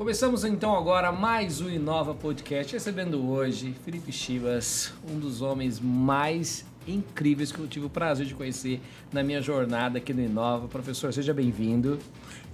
Começamos então agora mais um Inova Podcast, recebendo hoje Felipe Chivas, um dos homens mais incríveis que eu tive o prazer de conhecer na minha jornada aqui no Inova. Professor, seja bem-vindo.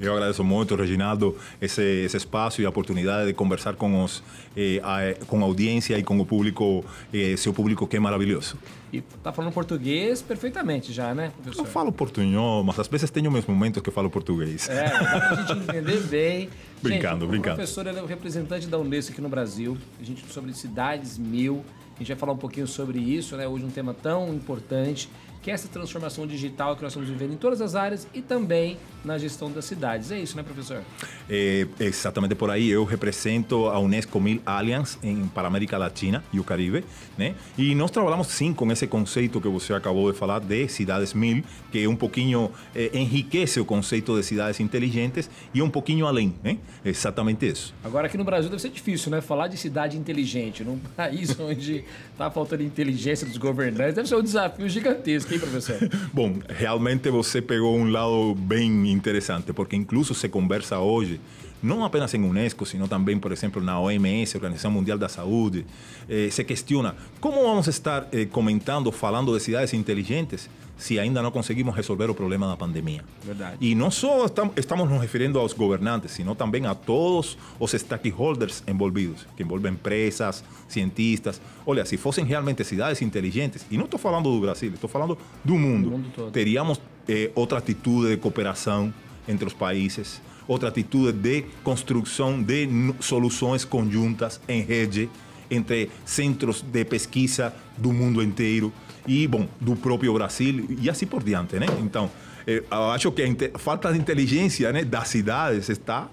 Eu agradeço muito, Reginaldo, esse, esse espaço e a oportunidade de conversar com, os, eh, a, com a audiência e com o público, eh, seu público que é maravilhoso. E tá falando português perfeitamente já, né, professor? Eu falo portunhol, mas às vezes tenho meus momentos que falo português. É, dá pra gente entender bem. Brincando, gente, brincando. O professor é o representante da Unesco aqui no Brasil. A gente sobre cidades mil. A gente vai falar um pouquinho sobre isso, né? Hoje um tema tão importante, que é essa transformação digital que nós estamos vivendo em todas as áreas e também na gestão das cidades. É isso, né, professor? É, exatamente por aí. Eu represento a Unesco Mil Alliance em, para a América Latina e o Caribe, né? E nós trabalhamos sim com esse conceito que você acabou de falar de cidades mil, que um pouquinho é, enriquece o conceito de cidades inteligentes e um pouquinho além, né? Exatamente isso. Agora aqui no Brasil deve ser difícil, né? Falar de cidade inteligente num país onde está faltando inteligência dos governantes deve ser um desafio gigantesco, hein, professor? Bom, realmente você pegou um lado bem interessante, porque incluso se conversa hoje, não apenas em Unesco, sino também, por exemplo, na OMS, Organização Mundial da Saúde, eh, se questiona como vamos estar eh, comentando, falando de cidades inteligentes, se ainda não conseguimos resolver o problema da pandemia. Verdade. E não só estamos, nos referindo aos governantes, sino também a todos os stakeholders envolvidos, que envolvem empresas, cientistas. Olha, se fossem realmente cidades inteligentes, e não estou falando do Brasil, estou falando do mundo, Do mundo teríamos eh, outra atitude de cooperação entre os países, outra atitude de construção de soluções conjuntas em rede entre centros de pesquisa do mundo inteiro e, bom, do próprio Brasil e assim por diante, né? Então, eh, eu acho que a falta de inteligência né, das cidades está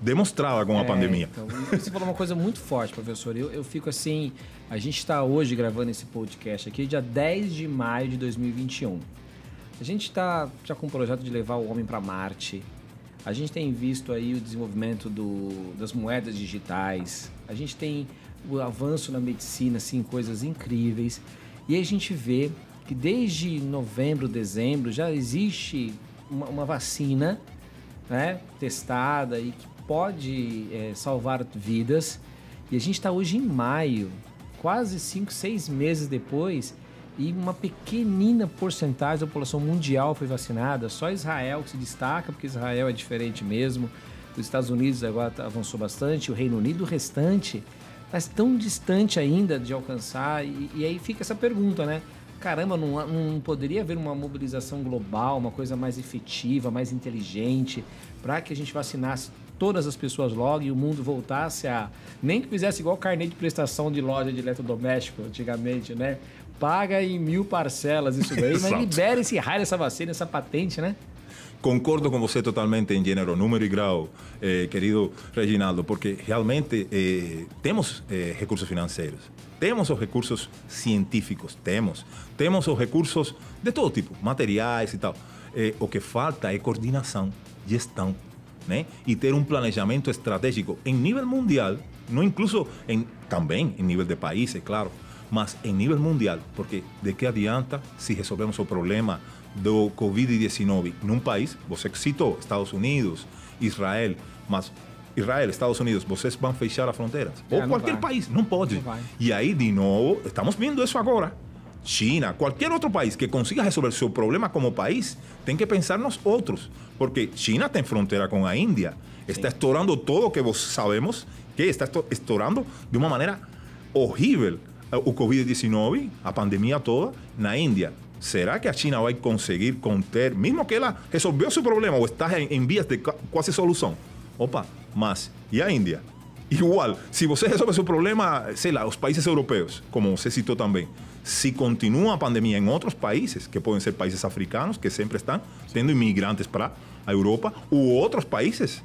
demonstrada com a É, pandemia. Então, você falou uma coisa muito forte, professor. Eu, eu fico assim. A gente está hoje gravando esse podcast aqui, dia 10 de maio de 2021. A gente está já com o projeto de levar o homem para Marte. A gente tem visto aí o desenvolvimento do, das moedas digitais. A gente tem o avanço na medicina, assim, coisas incríveis. E a gente vê que desde novembro, dezembro já existe uma, uma vacina né, testada e que pode é, salvar vidas. E a gente está hoje em maio, quase 5, 6 meses depois, e uma pequenina porcentagem da população mundial foi vacinada. Só Israel que se destaca, porque Israel é diferente mesmo. Os Estados Unidos agora avançou bastante, o Reino Unido, o restante, mas tão distante ainda de alcançar. E, e aí fica essa pergunta, né? Caramba, não, não poderia haver uma mobilização global, uma coisa mais efetiva, mais inteligente, para que a gente vacinasse todas as pessoas logo e o mundo voltasse a. Nem que fizesse igual carnê de prestação de loja de eletrodoméstico antigamente, né? Paga em mil parcelas isso daí, mas libera esse raio dessa vacina, essa patente, né? Concordo com você totalmente em gênero, número e grau, eh, querido Reginaldo, porque realmente eh, temos eh, recursos financeiros, temos os recursos científicos, temos, temos os recursos de todo tipo, materiais e tal. Eh, o que falta é coordenação, gestão, né? E ter um planejamento estratégico em nível mundial, não incluso em, também em nível de país, é claro, mas em nível mundial, porque de que adianta se resolvemos o problema do Covid-19 num país, você citou Estados Unidos, Israel, mas Israel, Estados Unidos, vocês vão fechar as fronteiras? É, Ou qualquer vai. país, não pode. Não. E aí, de novo, estamos vendo isso agora. China, qualquer outro país que consiga resolver seu problema como país, tem que pensar nos outros. Porque China tem fronteira com a Índia. Está estourando todo o que vos sabemos que está esto- estourando de uma maneira horrível eh, o Covid-19, a pandemia toda, na Índia. Será que a China vai conseguir conter, mesmo que ela resolveu seu problema ou está em, em vias de quase solução? Opa, mas e a Índia? Igual, se você resolve seu problema, sei lá, os países europeus, como você citou também, se continua a pandemia em outros países, que podem ser países africanos, que sempre estão tendo imigrantes para a Europa, ou outros países,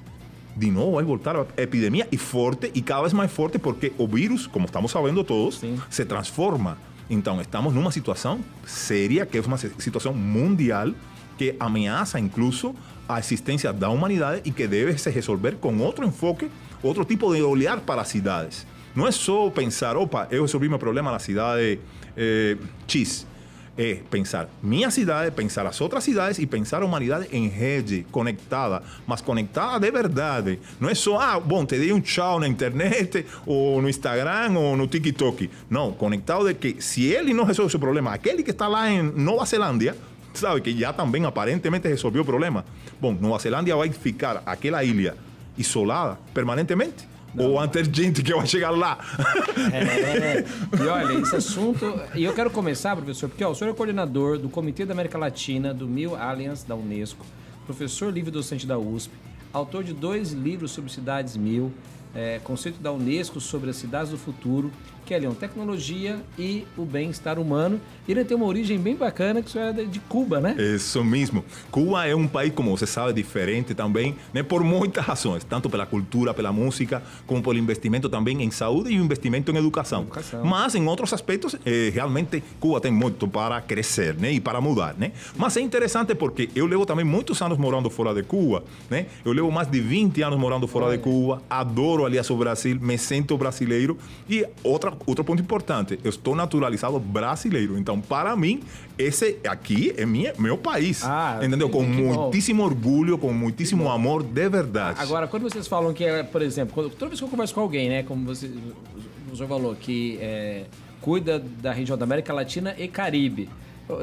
de novo vai voltar a epidemia e forte, e cada vez mais forte, porque o vírus, como estamos sabendo todos, Sim. se transforma. Então, estamos numa situação séria, que é uma situação mundial, que ameaça incluso a existência da humanidade e que deve se resolver com outro enfoque, outro tipo de olhar para as cidades. Não é só pensar, opa, eu resolvi meu problema na cidade eh, X. é pensar minha cidade, pensar as outras cidades e pensar a humanidade em rede, conectada, mas conectada de verdade. Não é só, ah, bom, te dei um tchau na internet, ou no Instagram, ou no TikTok. Não, conectado de que se ele não resolve o seu problema, aquele que está lá em Nova Zelândia, sabe que já também aparentemente resolveu o problema. Bom, Nova Zelândia vai ficar aquela ilha isolada permanentemente? Não. Ou antes gente que vai chegar lá. É, e olha, esse assunto. E eu quero começar, professor, porque ó, o senhor é coordenador do Comitê da América Latina, do Mil Alliance da Unesco, professor livre docente da USP, autor de dois livros sobre cidades mil, é, conceito da Unesco sobre as cidades do futuro que é Leon, tecnologia e o bem-estar humano. Ele tem uma origem bem bacana, que isso é de Cuba, né? Isso mesmo. Cuba é um país, como você sabe, diferente também, né? por muitas razões, tanto pela cultura, pela música, como pelo investimento também em saúde e investimento em educação. educação. Mas em outros aspectos, eh, realmente Cuba tem muito para crescer né? e para mudar. Né? Mas é interessante porque eu levo também muitos anos morando fora de Cuba. Né? Eu levo mais de 20 anos morando fora Olha. de Cuba, adoro, aliás, o Brasil, me sinto brasileiro. E outra outro ponto importante, eu estou naturalizado brasileiro. Então, para mim, esse aqui é minha, meu país. Ah, entendeu? Com muitíssimo bom. orgulho, com muitíssimo amor, de verdade. Agora, quando vocês falam que, é, por exemplo, quando, toda vez que eu converso com alguém, né, como você, o senhor falou, que é, cuida da região da América Latina e Caribe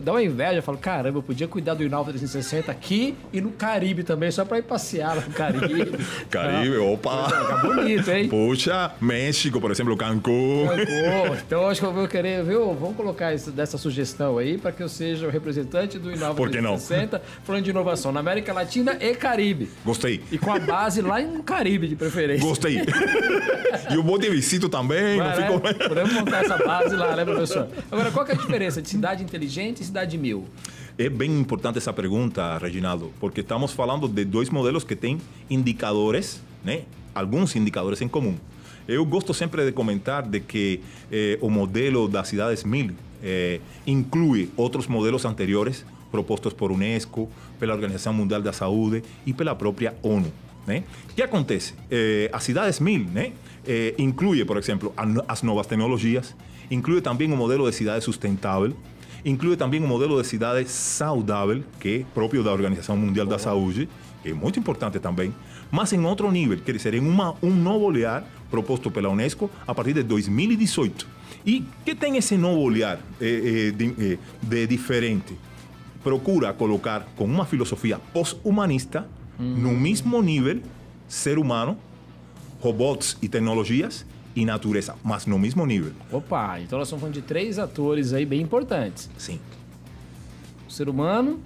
dá uma inveja, eu falo, caramba, eu podia cuidar do Inalva 360 aqui e no Caribe também, só para ir passear lá no Caribe. Caribe, ah, opa! Tá bonito, hein? Puxa, México, por exemplo, Cancún. Cancún. Então acho que eu vou querer, viu? Vamos colocar isso, dessa sugestão aí para que eu seja o representante do Inalva 360, não? falando de inovação na América Latina e Caribe. Gostei. E com a base lá no Caribe, de preferência. Gostei. e o Monte Visito também. Mas, não né? Podemos montar essa base lá, né, professor? Agora, qual que é a diferença de cidade inteligente cidade mil? É bem importante essa pergunta, Reginaldo, porque estamos falando de dois modelos que têm indicadores, né? alguns indicadores em comum. Eu gosto sempre de comentar de que eh, o modelo das cidades mil eh, inclui outros modelos anteriores propostos por Unesco, pela Organização Mundial da Saúde e pela própria ONU. Né? O que acontece? Eh, as cidades mil né? eh, inclui, por exemplo, as novas tecnologias, inclui também o modelo de cidade sustentável, inclui também um modelo de cidade saudável, que é próprio da Organização Mundial da Saúde, que é muito importante também, mas em outro nível, quer dizer, em uma, um novo olhar proposto pela Unesco a partir de 2018. E que tem esse novo olhar eh, de, de, diferente? Procura colocar com uma filosofia pós-humanista uhum. no mesmo nível ser humano, robôs e tecnologias e natureza, mas no mesmo nível. Opa, então nós estamos falando de três atores aí bem importantes. Sim. O ser humano,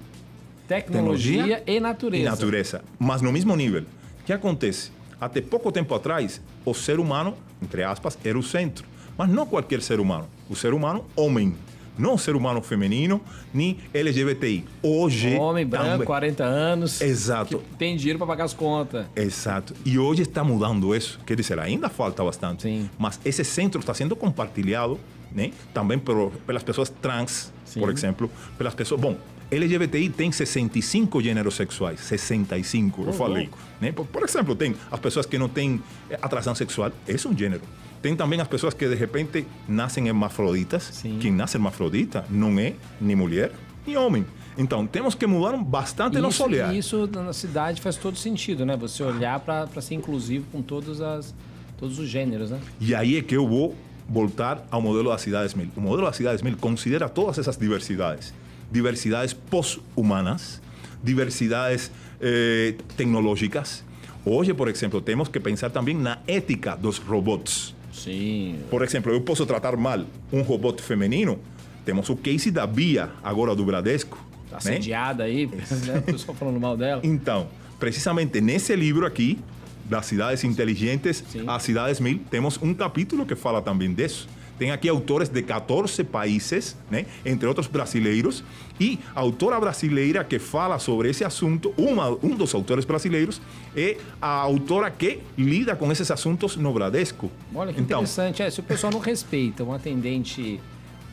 tecnologia, tecnologia e natureza. E natureza, mas no mesmo nível. O que acontece? Até pouco tempo atrás, o ser humano, entre aspas, era o centro. Mas não qualquer ser humano. O ser humano, homem não ser humano feminino, nem LGBTI. Hoje. Homem branco, também... 40 anos. Exato. tem dinheiro para pagar as contas. Exato. E hoje está mudando isso. Quer dizer, ainda falta bastante. Sim. Mas esse centro está sendo compartilhado né? também por, pelas pessoas trans, Sim. por exemplo, pelas pessoas. Bom, LGBTI tem 65 gêneros sexuais, 65, oh, eu falei. Né? Por, por, exemplo, tem as pessoas que não têm atração sexual, esse é um gênero. Tem também as pessoas que de repente nascem hermafroditas. Sim. Quem nasce hermafrodita não é nem mulher nem homem. Então, temos que mudar bastante isso, nosso olhar. Isso na cidade faz todo sentido, né? Você olhar para ser inclusivo com todos, as, todos os gêneros, né? E aí é que eu vou voltar ao modelo das cidades mil. O modelo das cidades mil considera todas essas diversidades. Diversidades pós-humanas, diversidades eh, tecnológicas. Hoje, por exemplo, temos que pensar também na ética dos robôs. Sim. Por exemplo, eu posso tratar mal um robô feminino. Temos o case da Bia, agora do Bradesco. Tá né? assediada aí, né? o pessoal falando mal dela. Então, precisamente nesse livro aqui, das cidades inteligentes Sim. às cidades mil, temos um capítulo que fala também disso. Tem aqui autores de 14 países, né? entre outros brasileiros, e a autora brasileira que fala sobre esse assunto, uma, um dos autores brasileiros, é a autora que lida com esses assuntos no Bradesco. Olha que então, interessante. É, se o pessoal não respeita um atendente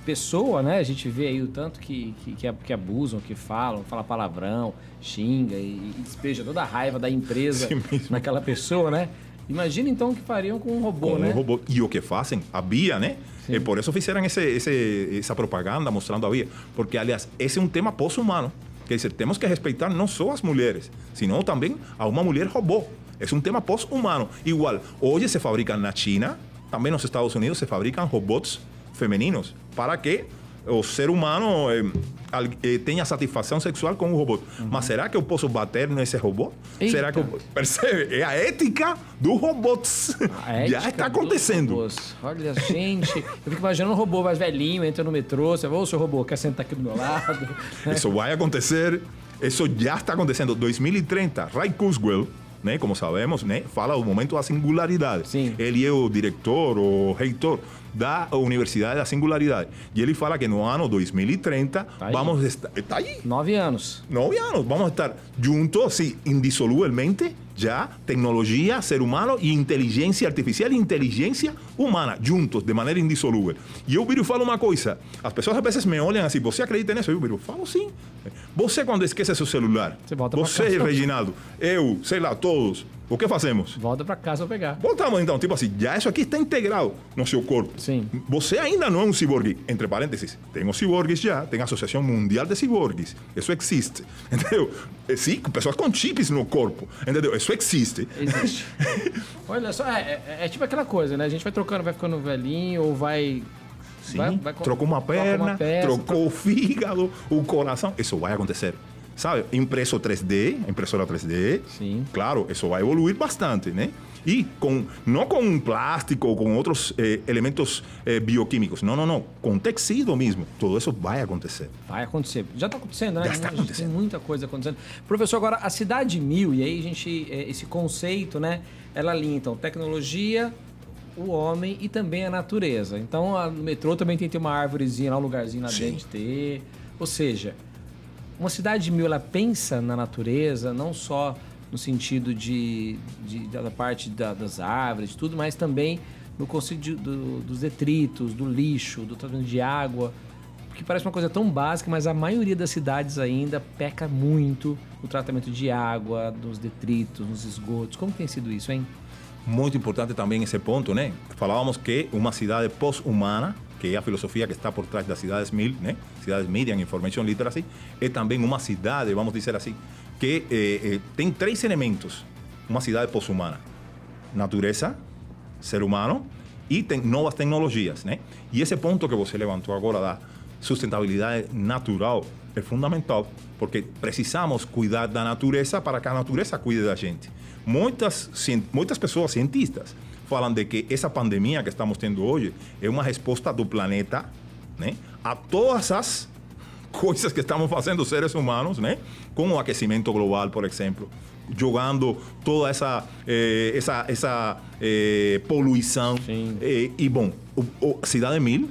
pessoa, né? A gente vê aí o tanto que, que, que abusam, que falam, fala palavrão, xinga e, e despeja toda a raiva da empresa naquela pessoa, né? Imagina então o que fariam com um robô, com né? um robô. E o que fazem? A via, né? Sim. E por isso fizeram esse, esse, essa propaganda mostrando a via. Porque, aliás, esse é um tema pós-humano. Quer dizer, temos que respeitar não só as mulheres, senão também a uma mulher robô. É um tema pós-humano. Igual, hoje se fabricam na China, também nos Estados Unidos se fabricam robôs femininos. Para que o ser humano eh, al- eh, tenha satisfação sexual com o robô. Mas será que eu posso bater nesse robô? Eita. Será que eu... Percebe? É a ética dos robôs. A Já está acontecendo. Olha, gente, eu fico imaginando um robô mais velhinho, entra no metrô, você vai, ô seu robô, quer sentar aqui do meu lado? Isso vai acontecer, isso já está acontecendo. 2030, Ray Kurzweil, né, como sabemos, né, fala do momento da singularidade. Sim. Ele é o diretor, o reitor da Universidade da Singularidade. E ele fala que no ano 2030 Tá vamos estar... Está aí. Nove anos. Nove anos. Vamos estar juntos, assim, indissolublemente, já, tecnologia, ser humano e inteligência artificial e inteligência humana, juntos, de maneira indissolúvel. E eu viro e falo uma coisa. As pessoas às vezes me olham assim, você acredita nisso? Eu viro, falo sim. Você quando esquece seu celular, Você você. Reginaldo, eu, sei lá, todos, o que fazemos? Volta pra casa pegar. Voltamos então, tipo assim, já isso aqui está integrado no seu corpo. Sim. Você ainda não é um ciborgue. Entre parênteses, tem os ciborgues já, tem a Associação Mundial de Ciborgues. Isso existe. Entendeu? Eh, Sim, pessoas com chips no corpo. Entendeu? Isso existe. Existe. Olha só, é, é- é tipo aquela coisa, né? A gente vai trocando, vai ficando velhinho, ou vai. Sim, vai- vai co- trocou uma troca perna, peça, trocou o fígado, o coração. Isso vai acontecer. Sabe? Impresso 3D, impressora 3D. Sim. Claro, isso vai evoluir bastante, né? E com, não com plástico ou com outros eh, elementos eh, bioquímicos. Não, não, não. Com tecido mesmo. Tudo isso vai acontecer. Vai acontecer. Já está acontecendo, né? Já está acontecendo. Tem muita coisa acontecendo. Professor, agora a cidade mil, e aí a gente, é, esse conceito, né? Ela alinha, então, tecnologia, o homem e também a natureza. Então, a- no metrô também tem que ter uma árvorezinha lá, um lugarzinho lá Sim. dentro de ter. Ou seja, uma cidade mil, ela pensa na natureza, não só no sentido de, de- da parte da- das árvores, de tudo, mas também no conceito de- do- dos detritos, do lixo, do tratamento de água, que parece uma coisa tão básica, mas a maioria das cidades ainda peca muito no tratamento de água, dos detritos, nos esgotos. Como tem sido isso, hein? Muito importante também esse ponto, né? Falávamos que uma cidade pós-humana, que é a filosofia que está por trás das cidades mil, né? Cidades Media Information Literacy, é também uma cidade, vamos dizer assim, que eh, eh, tem três elementos. Uma cidade pós-humana: natureza, ser humano e tem novas tecnologias, né? E esse ponto que você levantou agora da sustentabilidade natural é fundamental, porque precisamos cuidar da natureza para que a natureza cuide da gente. Muitas, muitas pessoas cientistas falam de que essa pandemia que estamos tendo hoje é uma resposta do planeta né, a todas as coisas que estamos fazendo seres humanos, né? Com o aquecimento global, por exemplo, jogando toda essa eh, essa essa eh, poluição. Eh, e bom, o, o Cidade Mil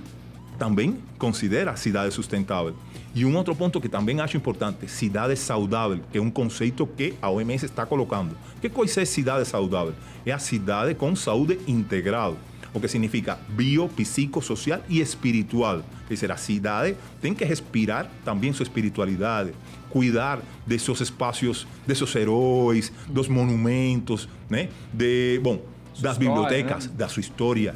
também considera cidade sustentável. E um outro ponto que também acho importante, cidade saudável, que é um conceito que a OMS está colocando. Que coisa é cidade saudável? É a cidade com saúde integral o que significa bio, psicossocial e espiritual. Quer dizer, a cidade tem que respirar também sua espiritualidade, cuidar desses espaços, desses heróis, dos monumentos, né? De, bom, das bibliotecas, da sua história.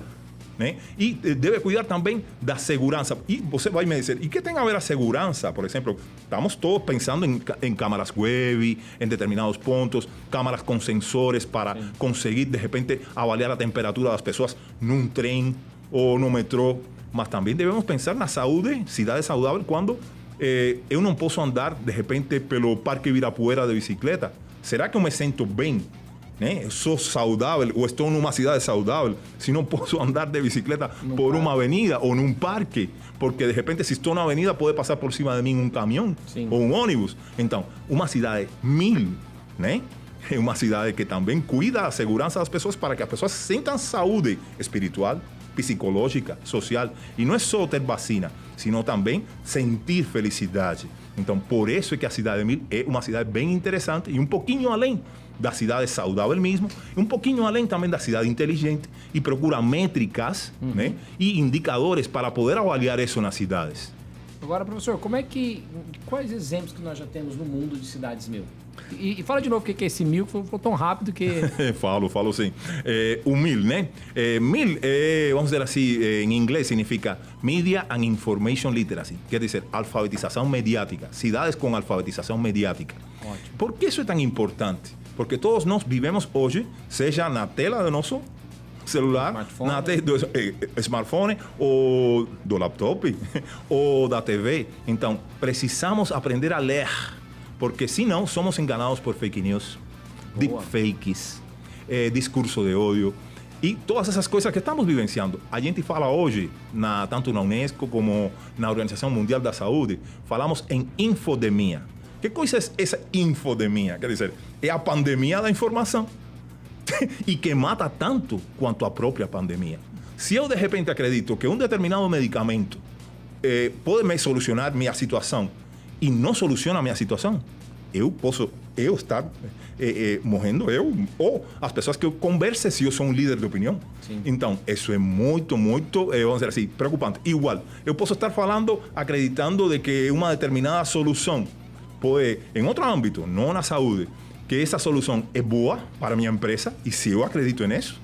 Né? E eh, deve cuidar também da segurança. E você vai me dizer, e que tem a ver a segurança? Por exemplo, estamos todos pensando em, em câmaras web, em determinados pontos, câmaras com sensores para conseguir, de repente, avaliar a temperatura das pessoas num trem ou no metrô. Mas também devemos pensar na saúde, cidade saudável, quando eh, eu não posso andar, de repente, pelo Parque Ibirapuera de bicicleta. Será que eu me sinto bem né? Eu sou saudável ou estou numa cidade saudável se não posso andar de bicicleta por uma avenida ou num parque, porque de repente se estou na avenida pode passar por cima de mim um caminhão Sim. ou um ônibus. Então, uma cidade mil, né? É uma cidade que também cuida da segurança das pessoas para que as pessoas sintam saúde espiritual, psicológica, social. E não é só ter vacina, sino também sentir felicidade. Então, por isso é que a cidade mil é uma cidade bem interessante e um pouquinho além da cidade saudável mesmo, e um pouquinho além também da cidade inteligente e procura métricas né, e indicadores para poder avaliar isso nas cidades. Agora, professor, como é que. Quais exemplos que nós já temos no mundo de cidades mil? E, e fala de novo o que é esse mil, que foi, tão rápido que. falo, falo sim. É, o mil, né? É, mil, é, vamos dizer assim, é, em inglês significa Media and Information Literacy, quer dizer, alfabetização mediática. Cidades com alfabetização mediática. Ótimo. Por que isso é tão importante? Porque todos nós vivemos hoje, seja na tela do nosso celular, smartphone. na te, do eh, smartphone ou do laptop ou da TV. Então, precisamos aprender a ler, porque senão somos enganados por fake news, deepfakes, eh, discurso de ódio e todas essas coisas que estamos vivenciando. A gente fala hoje, na, tanto na Unesco como na Organização Mundial da Saúde, falamos em infodemia. Que coisa é essa infodemia? Quer dizer, é a pandemia da informação. e que mata tanto quanto a própria pandemia. Se eu de repente acredito que um determinado medicamento eh, pode me solucionar minha situação e não soluciona minha situação, eu posso eu estar eh, eh, morrendo, eu ou as pessoas que eu converse se eu sou um líder de opinião. Sim. Então, isso é muito, muito, eh, vamos dizer assim, preocupante. Igual, eu posso estar falando, acreditando de que uma determinada solução pode, em outro âmbito, não na saúde, que essa solução é boa para minha empresa e se eu acredito nisso,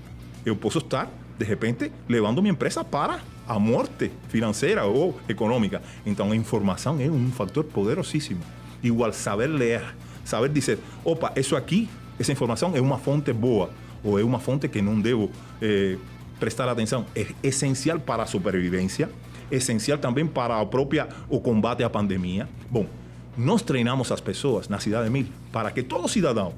eu posso estar, de repente, levando minha empresa para a morte financeira ou econômica. Então, a informação é um fator poderosíssimo. Igual, saber ler, saber dizer, opa, isso aqui, essa informação é uma fonte boa ou é uma fonte que não devo eh, prestar atenção. É essencial para a sobrevivência, essencial também para a própria o combate à pandemia. Nós treinamos as pessoas na cidade de Mil para que todo cidadão,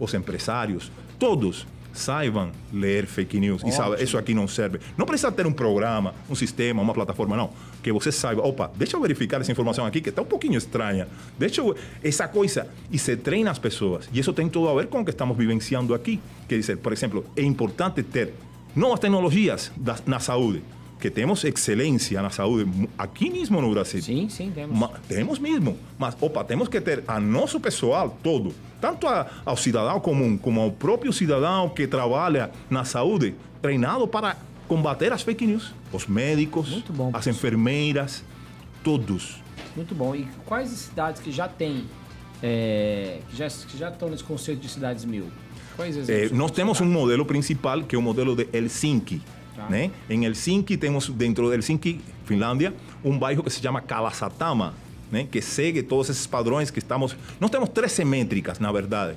os empresários, todos saibam ler fake news Ótimo. e sabe, isso aqui não serve. Não precisa ter um programa, um sistema, uma plataforma, não. Que você saiba, opa, deixa eu verificar essa informação aqui que está um pouquinho estranha. Deixa eu, essa coisa. E se treina as pessoas. E isso tem tudo a ver com o que estamos vivenciando aqui. Quer dizer, por exemplo, é importante ter novas tecnologias da, na saúde que temos excelência na saúde aqui mesmo no Brasil. Sim, sim, temos. Temos mesmo. Mas, opa, temos que ter a nosso pessoal todo, tanto a, ao cidadão comum como ao próprio cidadão que trabalha na saúde, treinado para combater as fake news. Os médicos, bom, as enfermeiras, todos. Muito bom. E quais cidades que já têm, é, que, já, que já estão nesse conceito de cidades mil? Quais é, nós temos um modelo principal, que é o modelo de Helsinki. Né? Em Helsinki, temos dentro de Helsinki, Finlândia, um bairro que se chama Kalasatama, né? que segue todos esses padrões que estamos. Nós temos 13 métricas, na verdade,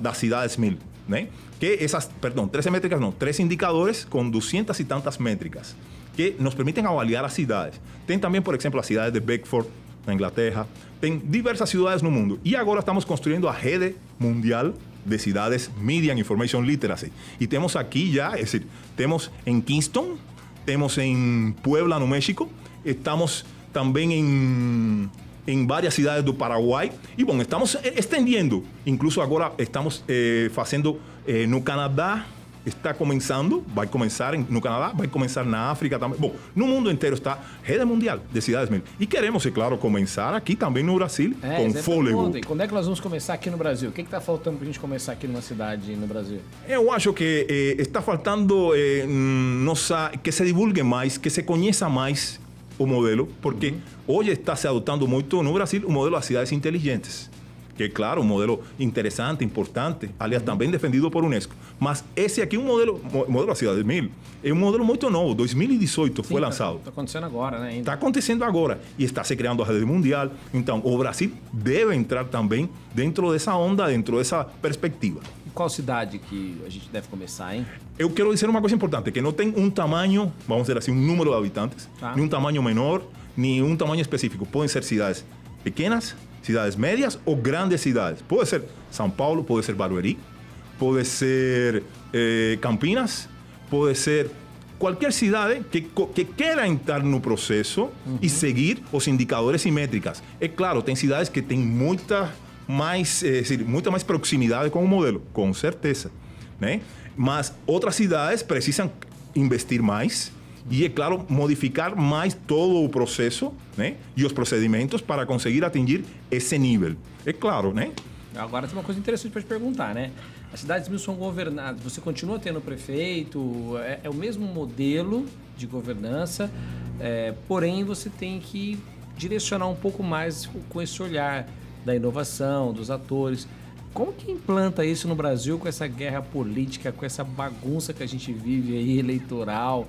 das cidades mil. Né? Que essas, perdão, 13 métricas não, 13 indicadores com 200 e tantas métricas que nos permitem avaliar as cidades. Tem também, por exemplo, a cidade de Beckford, Inglaterra, tem diversas cidades no mundo. E agora estamos construindo a rede mundial de cidades Media Information Literacy. Y tenemos aquí ya, es decir, tenemos en Kingston, tenemos en Puebla, no México, estamos también en, en varias ciudades do Paraguai. E, bom, estamos estendendo. Incluso agora estamos eh, fazendo eh, no Canadá, está começando, vai começar no Canadá, vai começar na África também. Bom, no mundo inteiro está rede mundial de cidades mesmo. E queremos, é claro, começar aqui também no Brasil, é, com fôlego. E quando é que nós vamos começar aqui no Brasil? O que está faltando para a gente começar aqui numa cidade no Brasil? Eu acho que eh, está faltando eh, nossa, que se divulgue mais, que se conheça mais o modelo, porque uhum. hoje está se adotando muito no Brasil o modelo das cidades inteligentes que claro, un modelo interesante, importante, aliás, também defendido por Unesco. Mas esse aqui é um modelo, modelo da Cidade Mil, é um modelo muito novo, 2018 Sim, foi lançado. Está acontecendo agora, né? Está acontecendo agora e está se criando a rede mundial. Então, o Brasil deve entrar também dentro dessa onda, dentro dessa perspectiva. Qual cidade que a gente deve começar, hein? Eu quero dizer uma coisa importante, que não tem um tamanho, vamos dizer assim, um número de habitantes, tá. nem um tamanho menor, nem um tamanho específico. Podem ser cidades pequenas, cidades médias ou grandes cidades. Pode ser São Paulo, pode ser Barueri, pode ser eh, Campinas, pode ser qualquer cidade que, que queira entrar no processo uhum. e seguir os indicadores e métricas. É claro, tem cidades que têm muita mais, é, muita mais proximidade com o modelo, com certeza. Né? Mas outras cidades precisam investir mais e, é claro, modificar mais todo o processo né? e os procedimentos para conseguir atingir esse nível. É claro, né? Agora tem uma coisa interessante para te perguntar, né? As cidades mil são governadas, você continua tendo prefeito, é, é o mesmo modelo de governança, é, porém você tem que direcionar um pouco mais com esse olhar da inovação, dos atores. Como que implanta isso no Brasil com essa guerra política, com essa bagunça que a gente vive aí, eleitoral,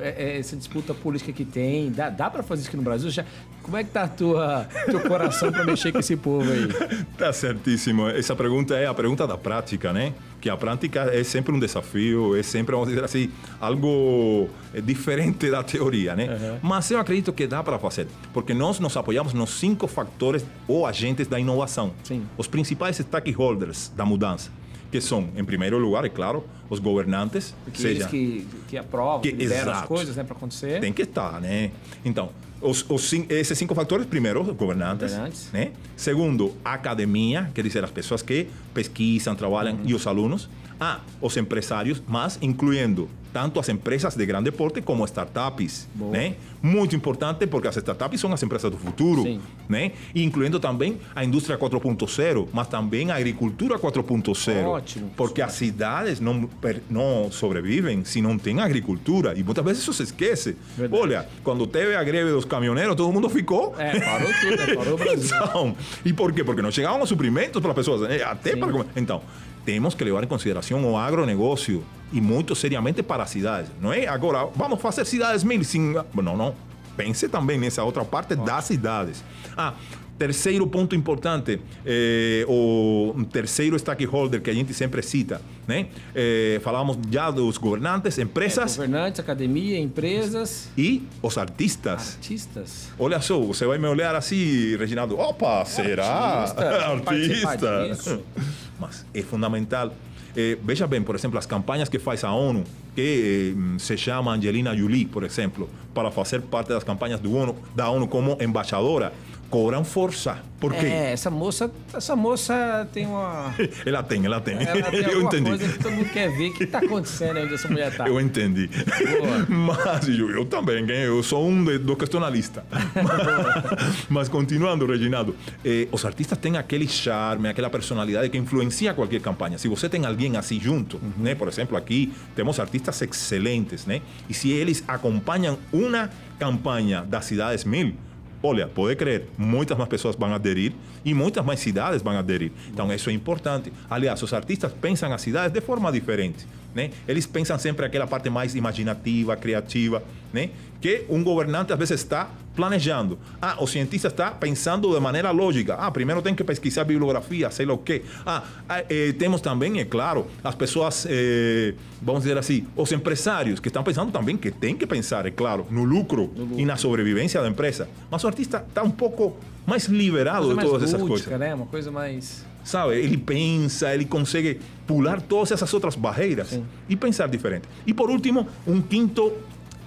essa disputa política que tem? Dá, dá para fazer isso aqui no Brasil? Já, como é que tá tua, teu coração para mexer com esse povo aí? Tá certíssimo. Essa pergunta é a pergunta da prática, né? Que a prática é sempre um desafio, é sempre, vamos dizer assim, algo eh, diferente da teoria, né? Uhum. Mas eu acredito que dá para fazer, porque nós nos apoiamos nos cinco fatores ou agentes da inovação. Sim. Os principais stakeholders da mudança que são, em primeiro lugar, é claro, os governantes. Porque seja, eles que, que aprovam, que lideram as coisas né, para acontecer. Tem que estar, né? Então, os, os, esses cinco fatores, primeiro, governantes. governantes. Né? Segundo, academia, quer dizer, as pessoas que pesquisam, trabalham, uhum. e os alunos. Ah, os empresários, mas incluindo tanto as empresas de grande porte como startups, né? Muito importante porque as startups são as empresas do futuro, Sim. né? Incluindo também a indústria 4.0, mas também a agricultura 4.0. Ótimo. Porque as cidades não, não sobrevivem se não tem agricultura e muitas vezes isso se esquece. Verdade. Olha, quando teve a greve dos caminhoneiros, todo mundo ficou. É, parou tudo, né? parou o Brasil. Então, e por quê? Porque não chegavam os suprimentos para as pessoas, até Sim. para comer. Então, temos que levar em consideração o agronegócio e muito seriamente para as cidades. Não é agora, vamos fazer cidades mil. Sim. Não, não. Pense também nessa outra parte das cidades. Ah, terceiro ponto importante, eh, o terceiro stakeholder que a gente sempre cita, né? Eh, falamos já dos governantes, empresas. É, governantes, academia, empresas. E os artistas. Artistas. Olha só, você vai me olhar assim, Reginaldo. Opa, será? Artista. Artista. Mas é fundamental eh, veja bem, por exemplo, as campanhas que faz a ONU, que eh, se chama Angelina Jolie, por exemplo, para fazer parte das campanhas do ONU, da ONU como embaixadora, cobram força. Por quê? É, essa moça, essa moça tem uma. ela tem, ela tem. Ela tem eu entendi. coisa que todo mundo quer ver. O que está acontecendo onde essa mulher está? Eu entendi. Boa. Mas eu, eu também, eu sou um de, do que estou na lista. Mas continuando, Reginaldo, eh, os artistas têm aquele charme, aquela personalidade que influencia qualquer campanha. Se você tem alguém assim junto, uhum. né? por exemplo, aqui temos artistas excelentes, né? E se eles acompanham uma campanha das cidades mil, olha, pode crer, muitas mais pessoas vão aderir e muitas mais cidades vão aderir. Então, isso é importante. Aliás, os artistas pensam as cidades de forma diferente. Né? Eles pensam sempre aquela parte mais imaginativa, criativa, né? que um governante às vezes está planejando. Ah, o cientista está pensando de maneira lógica. Ah, primeiro tem que pesquisar bibliografia, sei lá o quê. Ah, eh, temos também, é claro, as pessoas, eh, vamos dizer assim, os empresários que estão pensando também que tem que pensar, é claro, no lucro, no lucro. e na sobrevivência da empresa. Mas o artista está um pouco mais liberado de todas essas coisas. Né? Uma coisa mais sabe? Ele pensa, ele consegue pular todas essas outras barreiras Sim. e pensar diferente. E por último, um quinto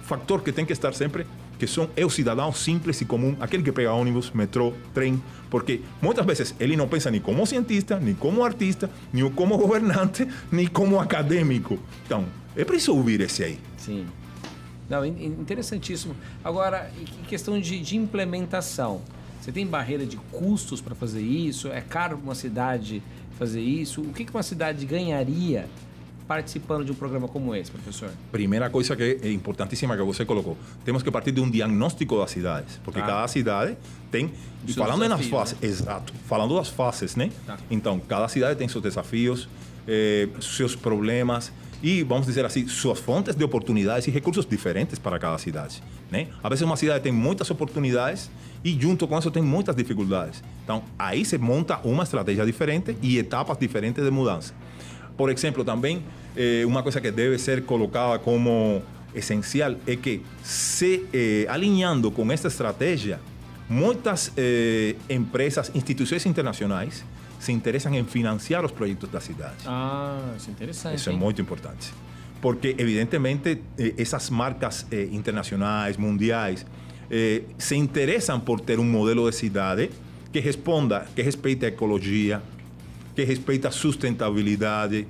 fator que tem que estar sempre, que são, é o cidadão simples e comum, aquele que pega ônibus, metrô, trem, porque muitas vezes ele não pensa nem como cientista, nem como artista, nem como governante, nem como acadêmico. Então, é preciso ouvir esse aí. Sim. Não, interessantíssimo. Agora, em questão de, de implementação, você tem barreira de custos para fazer isso? É caro para uma cidade fazer isso? O que, uma cidade ganharia participando de um programa como esse, professor? Primeira coisa que é importantíssima que você colocou, temos que partir de um diagnóstico das cidades, porque tá. cada cidade tem, e falando nas fases, né? exato, falando das fases, né? Tá. Então, cada cidade tem seus desafios, eh, seus problemas, e, vamos dizer assim, suas fontes de oportunidades e recursos diferentes para cada cidade. Né? Às vezes uma cidade tem muitas oportunidades e junto com isso tem muitas dificuldades. Então, aí se monta uma estratégia diferente e etapas diferentes de mudança. Por exemplo, também, eh, uma coisa que deve ser colocada como essencial é que, se eh, alinhando com esta estratégia, muitas eh, empresas, instituições internacionais se interessam em financiar os projetos da cidade. Ah, isso é interessante. Isso é muito importante. Porque, evidentemente, eh, essas marcas eh, internacionais, mundiais, eh, se interessam por ter um modelo de cidade que responda, que respeite a ecologia, que respeite a sustentabilidade,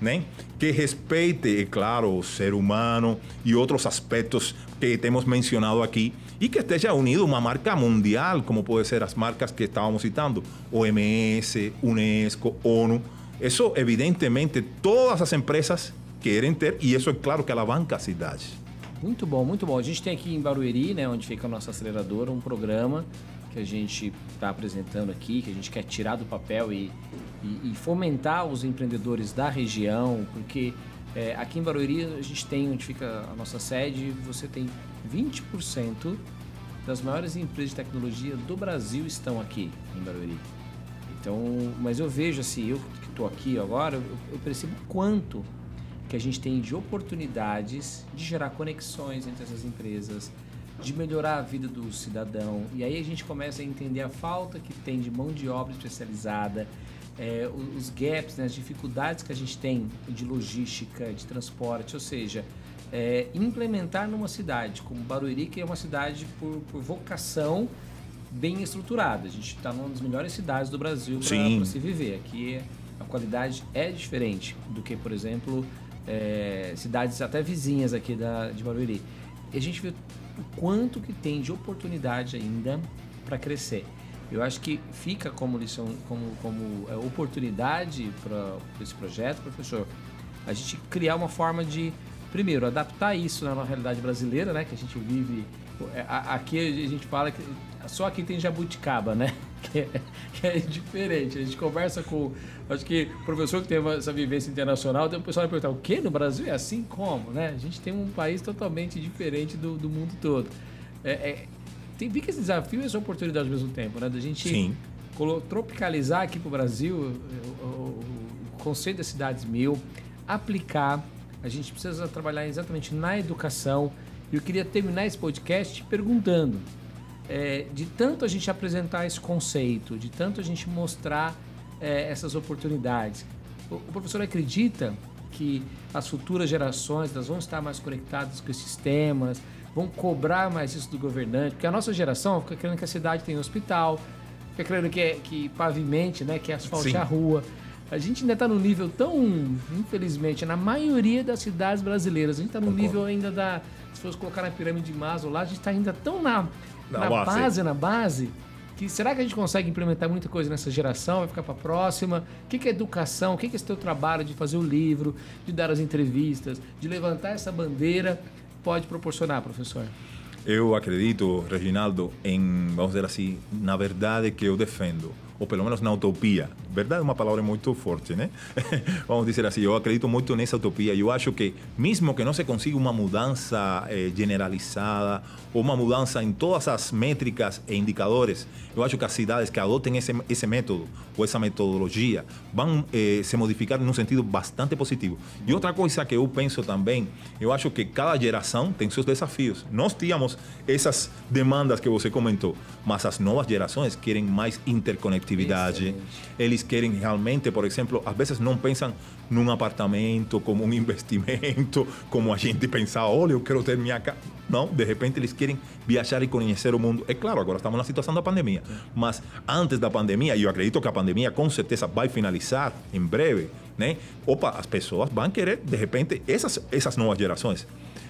né? que respeite, é claro, ser humano e outros aspectos que temos mencionado aqui e que esteja unido uma marca mundial, como pode ser as marcas que estávamos citando, OMS, Unesco, ONU. Isso, evidentemente, todas as empresas querem ter e isso é claro que alavanca a cidade. Muito bom, muito bom. A gente tem aqui em Barueri, né, onde fica a nossa aceleradora, um programa que a gente está apresentando aqui, que a gente quer tirar do papel e, e, e fomentar os empreendedores da região, porque é, aqui em Barueri a gente tem, onde fica a nossa sede, você tem 20% das maiores empresas de tecnologia do Brasil estão aqui em Barueri. Então, mas eu vejo assim, eu que estou aqui agora, eu, eu percebo quanto que a gente tem de oportunidades de gerar conexões entre essas empresas, de melhorar a vida do cidadão. E aí a gente começa a entender a falta que tem de mão de obra especializada, é, os gaps, né, as dificuldades que a gente tem de logística, de transporte, ou seja, é, implementar numa cidade como Barueri, que é uma cidade por, por vocação bem estruturada. A gente está numa das melhores cidades do Brasil para se viver. Aqui a qualidade é diferente do que, por exemplo, é, cidades até vizinhas aqui da, de Barueri. E a gente vê o quanto que tem de oportunidade ainda para crescer. Eu acho que fica como lição, como, como é, oportunidade para esse projeto, professor, a gente criar uma forma de primeiro, adaptar isso na realidade brasileira, né? Que a gente vive. É, aqui a gente fala que só aqui tem jabuticaba, né? Que é, que é diferente. A gente conversa com. Acho que professor que tem essa vivência internacional, tem o pessoal vai perguntar: o quê? No Brasil é assim como? Né? A gente tem um país totalmente diferente do, do mundo todo. É, é, tem, fica esse desafio e essa oportunidade ao mesmo tempo, né? Da gente Sim. tropicalizar aqui para o Brasil o, o, o conceito das cidades mil, aplicar a gente precisa trabalhar exatamente na educação. E eu queria terminar esse podcast perguntando: é, de tanto a gente apresentar esse conceito, de tanto a gente mostrar é, essas oportunidades, o, o, professor acredita que as futuras gerações elas vão estar mais conectadas com esses temas, vão cobrar mais isso do governante? Porque a nossa geração fica querendo que a cidade tenha hospital, fica querendo que, que pavimente, né, que asfalte Sim. a rua. A gente ainda está no nível tão, infelizmente, na maioria das cidades brasileiras, a gente está no Concordo. nível ainda da. Se fosse colocar na pirâmide de Maslow lá, a gente está ainda tão na, na, base, na base, que será que a gente consegue implementar muita coisa nessa geração? Vai ficar para a próxima? O que, que é educação? O que, que é esse teu trabalho de fazer o livro, de dar as entrevistas, de levantar essa bandeira? Pode proporcionar, professor? Eu acredito, Reginaldo, em, vamos dizer assim, na verdade que eu defendo ou pelo menos na utopia. Verdade é uma palavra muito forte, né? Vamos dizer assim, eu acredito muito nessa utopia. Eu acho que, mesmo que não se consiga uma mudança eh, generalizada, ou uma mudança em todas as métricas e indicadores, eu acho que as cidades que adotem esse, esse método ou essa metodologia vão eh, se modificar num sentido bastante positivo. E outra coisa que eu penso também, eu acho que cada geração tem seus desafios. Nós tínhamos essas demandas que você comentou, mas as novas gerações querem mais interconectividade. Excelente. Eles querem realmente, por exemplo, às vezes não pensam num apartamento como um investimento, como a gente pensar, olha, eu quero ter minha casa. Não, de repente eles querem viajar e conhecer o mundo. É claro, agora estamos na situação da pandemia, mas antes da pandemia, e eu acredito que a pandemia com certeza vai finalizar em breve, né? Opa, as pessoas vão querer, de repente, essas, essas novas gerações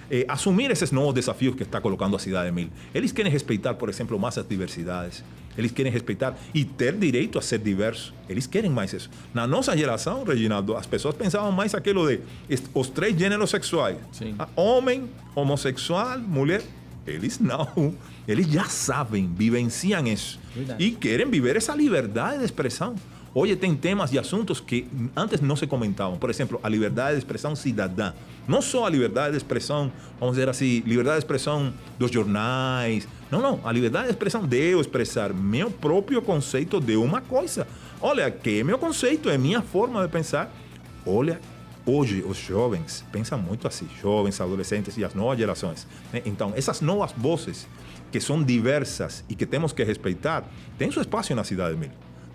eh, assumir esses novos desafios que está colocando a cidade de Mil. Eles querem respeitar, por exemplo, mais as diversidades. Eles querem respeitar e ter direito a ser diversos. Eles querem mais isso. Na nossa geração, Reginaldo, as pessoas pensavam mais aquilo de os três gêneros sexuais: Sim. homem, homossexual, mulher. Eles não. Eles já sabem, vivenciam isso. Verdade. E querem viver essa liberdade de expressão. Hoje tem temas e assuntos que antes não se comentavam. Por exemplo, a liberdade de expressão cidadã. Não só a liberdade de expressão, vamos dizer assim, liberdade de expressão dos jornais. Não, não. A liberdade de expressão de eu expressar meu próprio conceito de uma coisa. Olha, que é meu conceito, é minha forma de pensar. Olha, hoje os jovens pensam muito assim, jovens, adolescentes e as novas gerações. Então, essas novas vozes que são diversas e que temos que respeitar, têm seu espaço na cidade de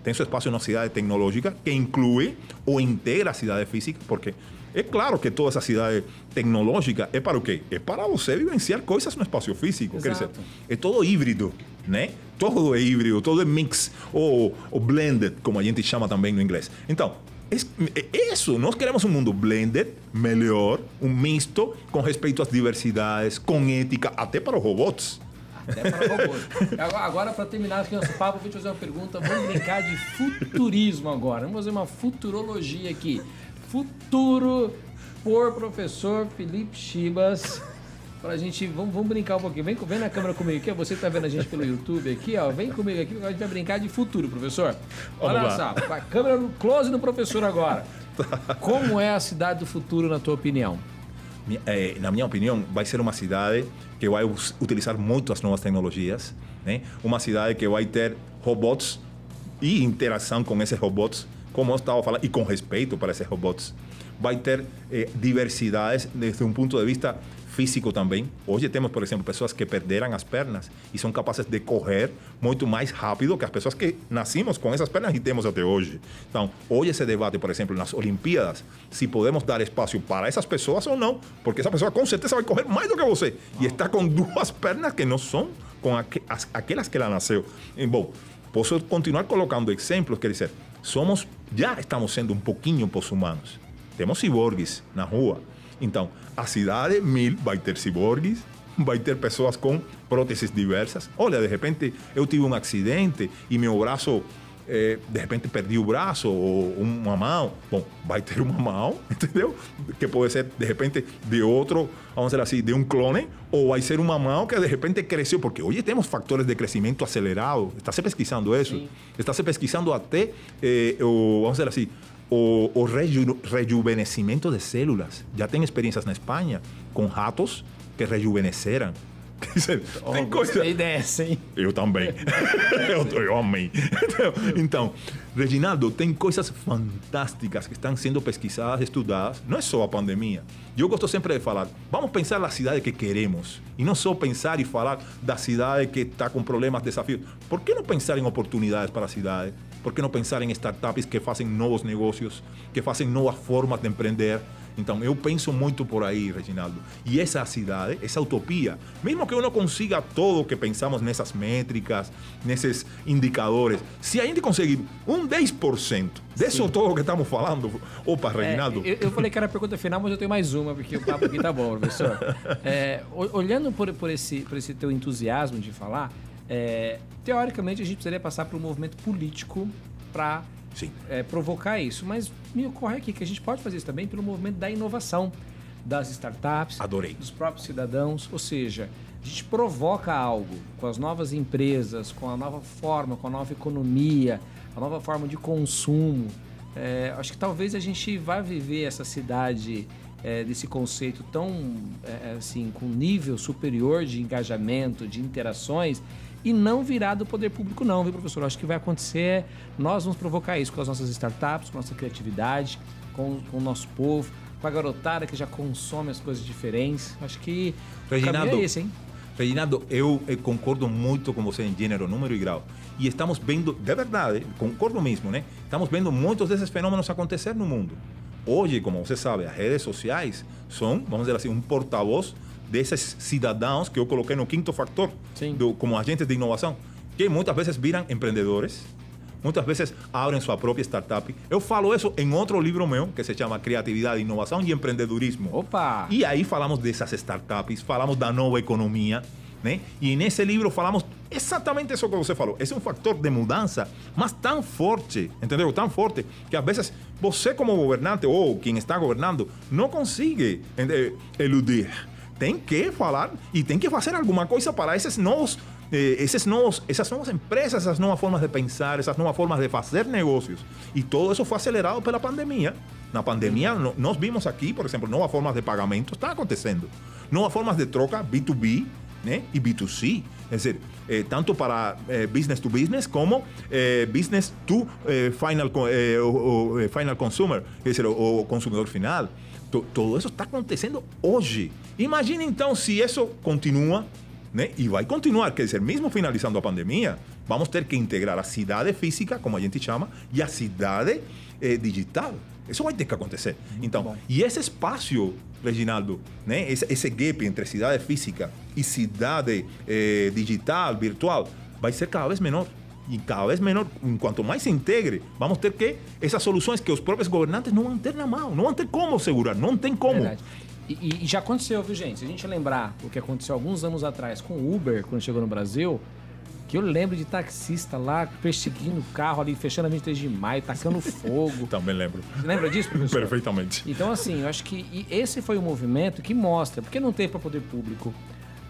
Mil tem seu espaço na cidade tecnológica que inclui ou integra a cidade física, porque é claro que toda essa cidade tecnológica é para o quê? É para você vivenciar coisas no espaço físico. Exato. Quer dizer, é todo híbrido, né? Todo é híbrido, todo é mix, ou, ou blended, como a gente chama também no inglês. Então, é isso, nós queremos um mundo blended, melhor, um misto com respeito às diversidades, com ética, até para os robôs. Até para robôs. Agora, para terminar aqui nosso papo, vou te fazer uma pergunta. Vamos brincar de futurismo agora. Vamos fazer uma futurologia aqui. Futuro por professor Felipe Chibas. Pra gente, vamos, vamos brincar um pouquinho. Vem, vem na câmera comigo aqui. Você que tá vendo a gente pelo YouTube aqui, ó. Vem comigo aqui, a gente vai brincar de futuro, professor. Olha só, com a câmera no close no professor agora. Como é a cidade do futuro, na tua opinião? Eh, na minha opinião, vai ser uma cidade que vai utilizar muito as novas tecnologias, né? Uma cidade que vai ter robôs e interação com esses robôs, como eu estava falando, e com respeito para esses robôs. Vai ter eh, diversidades desde um ponto de vista físico também. Hoje temos, por exemplo, pessoas que perderam as pernas e são capazes de correr muito mais rápido que as pessoas que nascimos com essas pernas e temos até hoje. Então, hoje esse debate, por exemplo, nas Olimpíadas, se podemos dar espaço para essas pessoas ou não, porque essa pessoa com certeza vai correr mais do que você e está com duas pernas que não são com aque- as- aquelas que ela nasceu. E, bom, posso continuar colocando exemplos, quer dizer, somos, já estamos sendo um pouquinho pós-humanos. Temos ciborgues na rua. Então, a cidade mil vai ter ciborgues, vai ter pessoas com próteses diversas. Olha, de repente eu tive um acidente e meu braço, eh, de repente perdi o braço ou uma mão. Bom, vai ter uma mão, entendeu? Que pode ser, de repente, de outro, vamos dizer assim, de um clone, ou vai ser uma mão que de repente cresceu, porque hoje temos fatores de crescimento acelerado. Está se pesquisando isso. Sim. Está se pesquisando até, eh, o, vamos dizer assim, o, o reju, de células. Já tem experiências na Espanha com ratos que rejuvenesceram. Quer dizer, tem coisa... Dessa, hein? Eu também. eu, eu amei. Então, Reginaldo, tem coisas fantásticas que estão sendo pesquisadas, estudadas. Não é só a pandemia. Eu gosto sempre de falar, vamos pensar na cidade que queremos. E não só pensar e falar da cidade que está com problemas, desafios. Por que não pensar em oportunidades para a cidade? Por que não pensar em startups que fazem novos negócios, que fazem novas formas de empreender? Então, eu penso muito por aí, Reginaldo. E essa cidade, essa utopia, mesmo que eu não consiga todo o que pensamos nessas métricas, nesses indicadores, se a gente conseguir um 10% disso todo que estamos falando, opa, Reginaldo, É, eu, eu falei que era a pergunta final, mas eu tenho mais uma, porque o papo aqui tá bom, professor. É, olhando por, por, esse, por esse teu entusiasmo de falar, é, teoricamente a gente precisaria passar por um movimento político para sim, provocar isso. Mas me ocorre aqui que a gente pode fazer isso também pelo movimento da inovação, das startups, Adorei. dos próprios cidadãos. Ou seja, a gente provoca algo com as novas empresas, com a nova forma, com a nova economia, a nova forma de consumo. É, acho que talvez a gente vá viver essa cidade é, desse conceito tão é, assim com nível superior de engajamento, de interações e não virar do poder público não, viu professor? Acho que vai acontecer, nós vamos provocar isso com as nossas startups, com a nossa criatividade, com, com o nosso povo, com a garotada que já consome as coisas diferentes. Acho que o caminho Reginaldo, é esse, hein? Reginaldo, eu eh, concordo muito com você em gênero, número e grau. E estamos vendo, de verdade, concordo mesmo, né? Estamos vendo muitos desses fenômenos acontecer no mundo. Hoje, como você sabe, as redes sociais são, vamos dizer assim, um porta-voz desses cidadãos que eu coloquei no quinto factor, Sim. do- como agentes de inovação, que muitas vezes viram empreendedores, muitas vezes abrem sua própria startup. Eu falo isso em outro livro meu, que se chama Criatividade, Inovação e Empreendedorismo. Opa! E aí falamos dessas startups, falamos da nova economia, né? E nesse livro falamos exatamente isso que você falou. Esse é um fator de mudança, mas tão forte, entendeu? Tão forte que às vezes você como governante ou quem está governando não consegue eludir. Tem que falar e tem que fazer alguma coisa para esses novos eh, esses novos, essas novas empresas, essas novas formas de pensar, essas novas formas de fazer negócios. E todo isso foi acelerado pela pandemia. Na pandemia, no- nós vimos aqui, por exemplo, novas formas de pagamento estão acontecendo. Novas formas de troca B2B né? e B2C. É dizer, eh, tanto para eh, business to business como eh, business to eh, final, eh, o, o, eh, final consumer, é dizer, o, o consumidor final. To- todo isso está acontecendo hoje. Imagine então se isso continua né? E vai continuar, quer dizer, mesmo finalizando a pandemia, vamos ter que integrar a cidade física, como a gente chama, e a cidade eh, digital. Isso vai ter que acontecer. então, bom. e esse espaço, Reginaldo, né? esse, esse gap entre cidade física e cidade eh, digital, virtual, vai ser cada vez menor. E cada vez menor, enquanto mais se integre, vamos ter que essas soluções que os próprios governantes não vão ter na mão, não vão ter como segurar, não tem como. Verdade. E, e já aconteceu, viu, gente? Se a gente lembrar o que aconteceu alguns anos atrás com o Uber, quando chegou no Brasil, Que eu lembro de taxista lá perseguindo o carro ali, fechando a 23 de maio, tacando fogo. Também lembro. Você lembra disso, professor? Perfeitamente. Então, assim, eu acho que esse foi o movimento que mostra, porque não teve para poder público,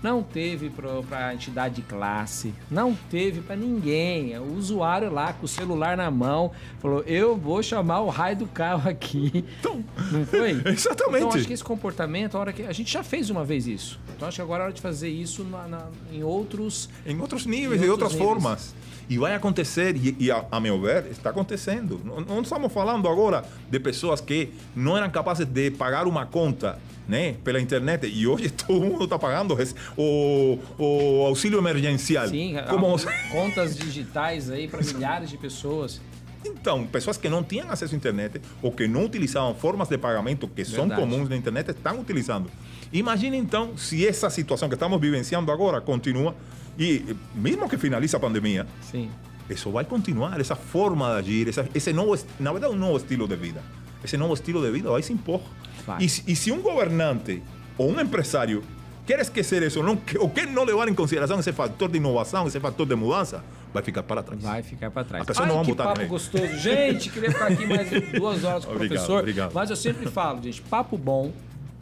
não teve para entidade de classe, não teve para ninguém. O usuário lá com o celular na mão falou: Eu vou chamar o raio do carro aqui. Então, Não foi? Exatamente. Então, acho que esse comportamento, a hora que a gente já fez uma vez isso. Então, acho que agora é hora de fazer isso na- na- em outros. Em outros níveis, Em outros outras níveis. formas. E vai acontecer, e, e a, a meu ver, está acontecendo. Não, não estamos falando agora de pessoas que não eram capazes de pagar uma conta né, pela internet e hoje todo mundo está pagando esse- o, o auxílio emergencial. Sim, Como, contas digitais aí para milhares de pessoas. Então, pessoas que não tinham acesso à internet ou que não utilizavam formas de pagamento que são Verdade. comuns na internet estão utilizando. Imagine então se essa situação que estamos vivenciando agora continua e mesmo que finalize a pandemia, Sim. isso vai continuar, essa forma de agir, essa, esse novo, na verdade, um novo estilo de vida. Esse novo estilo de vida vai se impor. Vai. E, se- e se um governante ou um empresário quer esquecer isso, não, ou quer não levar em consideração esse fator de inovação, esse fator de mudança, vai ficar para trás. Vai ficar para trás. A pessoa Ai, não vai botar papo gostoso. Gente, queria ficar aqui mais duas horas com o professor. obrigado. Mas eu sempre falo, gente, papo bom.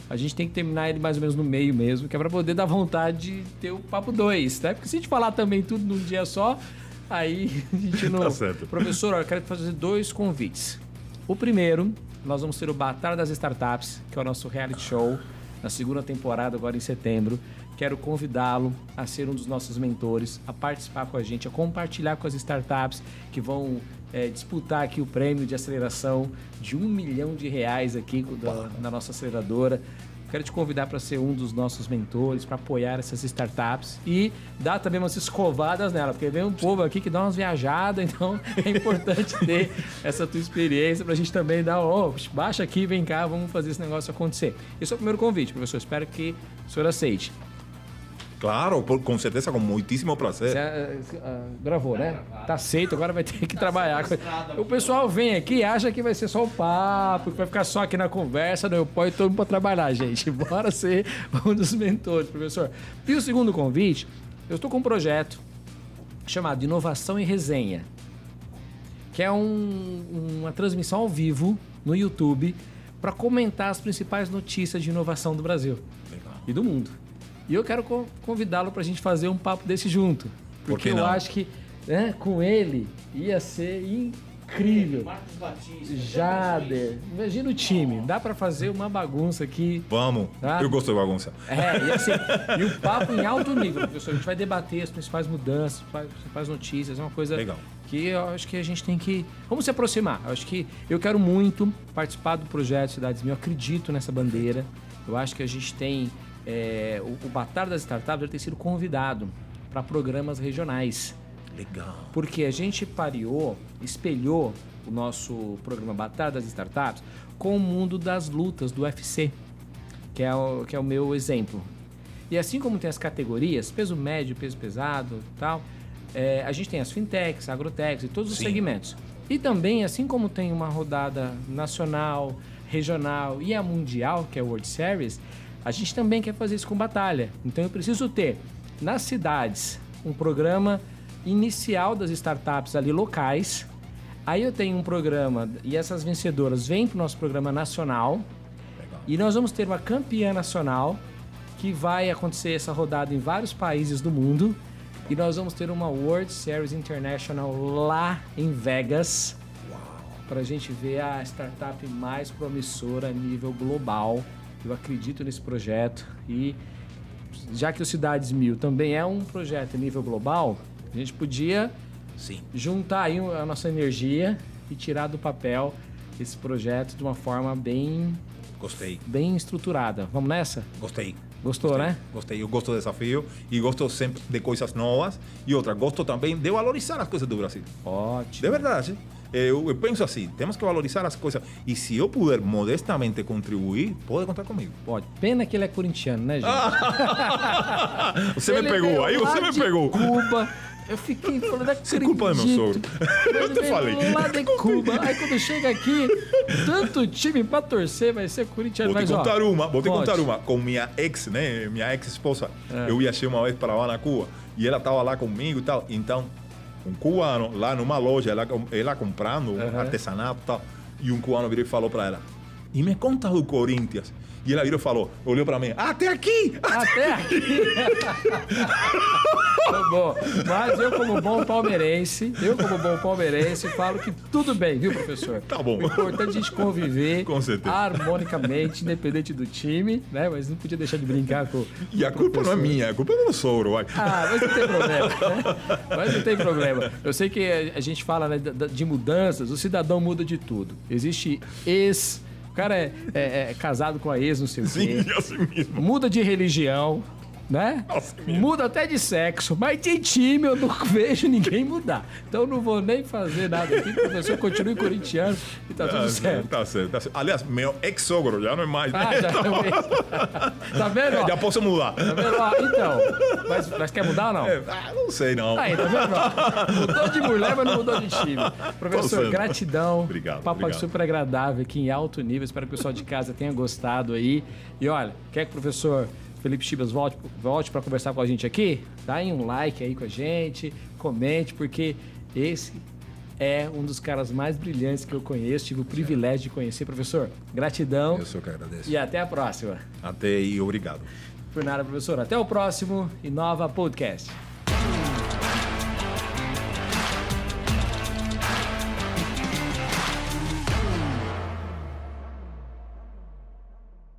A gente tem que terminar ele mais ou menos no meio mesmo, que é para poder dar vontade de ter o papo dois, né? Porque se a gente falar também tudo num dia só, aí a gente não. Tá certo. Professor, eu quero fazer dois convites. O primeiro, nós vamos ter o Batalha das Startups, que é o nosso reality show, na segunda temporada, agora em setembro. Quero convidá-lo a ser um dos nossos mentores, a participar com a gente, a compartilhar com as startups que vão eh, disputar aqui o prêmio de aceleração de um milhão de reais aqui da, da nossa aceleradora. Quero te convidar para ser um dos nossos mentores, para apoiar essas startups e dar também umas escovadas nela, porque vem um povo aqui que dá umas viajadas, então é importante ter essa tua experiência para a gente também dar, ó, baixa aqui, vem cá, vamos fazer esse negócio acontecer. Esse é o primeiro convite, professor. Espero que o senhor aceite. Claro, por- com certeza, com muitíssimo prazer. Você ah, ah, gravou, né? Tá aceito, agora vai ter que trabalhar. O pessoal vem aqui e acha que vai ser só o papo, que vai ficar só aqui na conversa, não, eu ponho todo mundo para trabalhar, gente. Bora ser um dos mentores, professor. E o segundo convite, eu estou com um projeto chamado Inovação e Resenha, que é um- uma transmissão ao vivo no YouTube para comentar as principais notícias de inovação do Brasil Legal. e do mundo. E eu quero co- convidá-lo para a gente fazer um papo desse junto. Por Porque que eu acho que né, com ele ia ser incrível. Marcos Batista. Jader, imagina o time. Dá para fazer uma bagunça aqui. Vamos. Tá. Eu gosto de bagunça. É, e, assim, e o papo em alto nível, professor. A gente vai debater as principais mudanças, as principais notícias. É uma coisa Legal. que eu acho que a gente tem que. Vamos se aproximar. Eu acho que eu quero muito participar do projeto Cidades Mil. Eu acredito nessa bandeira. Eu acho que a gente tem. É, o, o Batalha das Startups ele tem sido convidado para programas regionais. Legal. Porque a gente pareou, espelhou o nosso programa Batalha das Startups com o mundo das lutas do UFC, que é o, que é o meu exemplo. E assim como tem as categorias, peso médio, peso pesado tal, é, a gente tem as fintechs, agrotechs e todos os Sim. segmentos. E também, assim como tem uma rodada nacional, regional e a mundial, que é o World Series, a gente também quer fazer isso com batalha. Então eu preciso ter nas cidades um programa inicial das startups ali locais. Aí eu tenho um programa e essas vencedoras vêm para o nosso programa nacional. Legal. E nós vamos ter uma campeã nacional que vai acontecer essa rodada em vários países do mundo. E nós vamos ter uma World Series International lá em Vegas. Para a gente ver a startup mais promissora a nível global. Eu acredito nesse projeto. E já que o Cidades Mil também é um projeto a nível global, a gente podia Sim. juntar aí a nossa energia e tirar do papel esse projeto de uma forma bem, Gostei. bem estruturada. Vamos nessa? Gostei. Gostou, Gostei, né? Gostei. Eu gosto do desafio e gosto sempre de coisas novas. E outra, gosto também de valorizar as coisas do Brasil. Ótimo. De verdade. Eu, eu penso assim, temos que valorizar as coisas. E se eu puder modestamente contribuir, pode contar comigo. Pode. Pena que ele é corintiano, né, gente? Você me Ele pegou, veio aí lá você me pegou. Cuba. Eu fiquei falando, Isso é culpa meu sogro. Eu te falei. Lá de Cuba. Aí quando chega aqui, tanto time pra torcer vai ser corintiano. Vou te mas, ó, contar uma, vou te contar uma. Com minha ex, né? Minha ex-esposa. É. Eu viajei uma vez para Havana, Cuba. E ela estava lá comigo e tal. Então, um cubano lá numa loja, ela, ela comprando Uhum. artesanato e tal. E um cubano virou e falou para ela: E me conta do Corinthians. E ela virou falou, olhou para mim: Até aqui! Até aqui. Tá bom. Mas eu, como bom palmeirense, eu, como bom palmeirense, falo que tudo bem, viu, professor? Tá bom. O importante é a gente conviver Com certeza. harmonicamente, independente do time, né? Mas não podia deixar de brincar com. E a com o culpa não é professor. minha, a culpa é do sogro, vai. Ah, mas não tem problema. Né? Mas não tem problema. Eu sei que a- a gente fala né, de mudanças, o cidadão muda de tudo. Existe ex. O cara é, é- é casado com a ex, não sei o quê. Sim, assim mesmo. Muda de religião, né? Mesmo. Muda até de sexo, mas de time eu não vejo ninguém mudar. Então eu não vou nem fazer nada aqui, o professor continue corintiano e tá tudo Ah, certo. Tá certo, tá certo. Aliás, meu ex-sogro já não é mais. Ah, né? já, tá vendo? Já posso mudar. Tá vendo? ó? Então, mas, mas quer mudar ou não? É, ah, não sei, não. Aí, tá vendo? ó? Mudou de mulher, mas não mudou de time. Professor, gratidão. Obrigado, Papo obrigado. super agradável aqui em alto nível. Espero que o pessoal de casa tenha gostado aí. E olha, quer que o professor Felipe Chibas volte, volte para conversar com a gente aqui? Dá aí um like aí com a gente, comente, porque esse é um dos caras mais brilhantes que eu conheço. Tive o privilégio de conhecer. Professor, gratidão Eu sou que agradeço. e até a próxima. Até aí, obrigado. Por nada, professor. Até o próximo e nova podcast.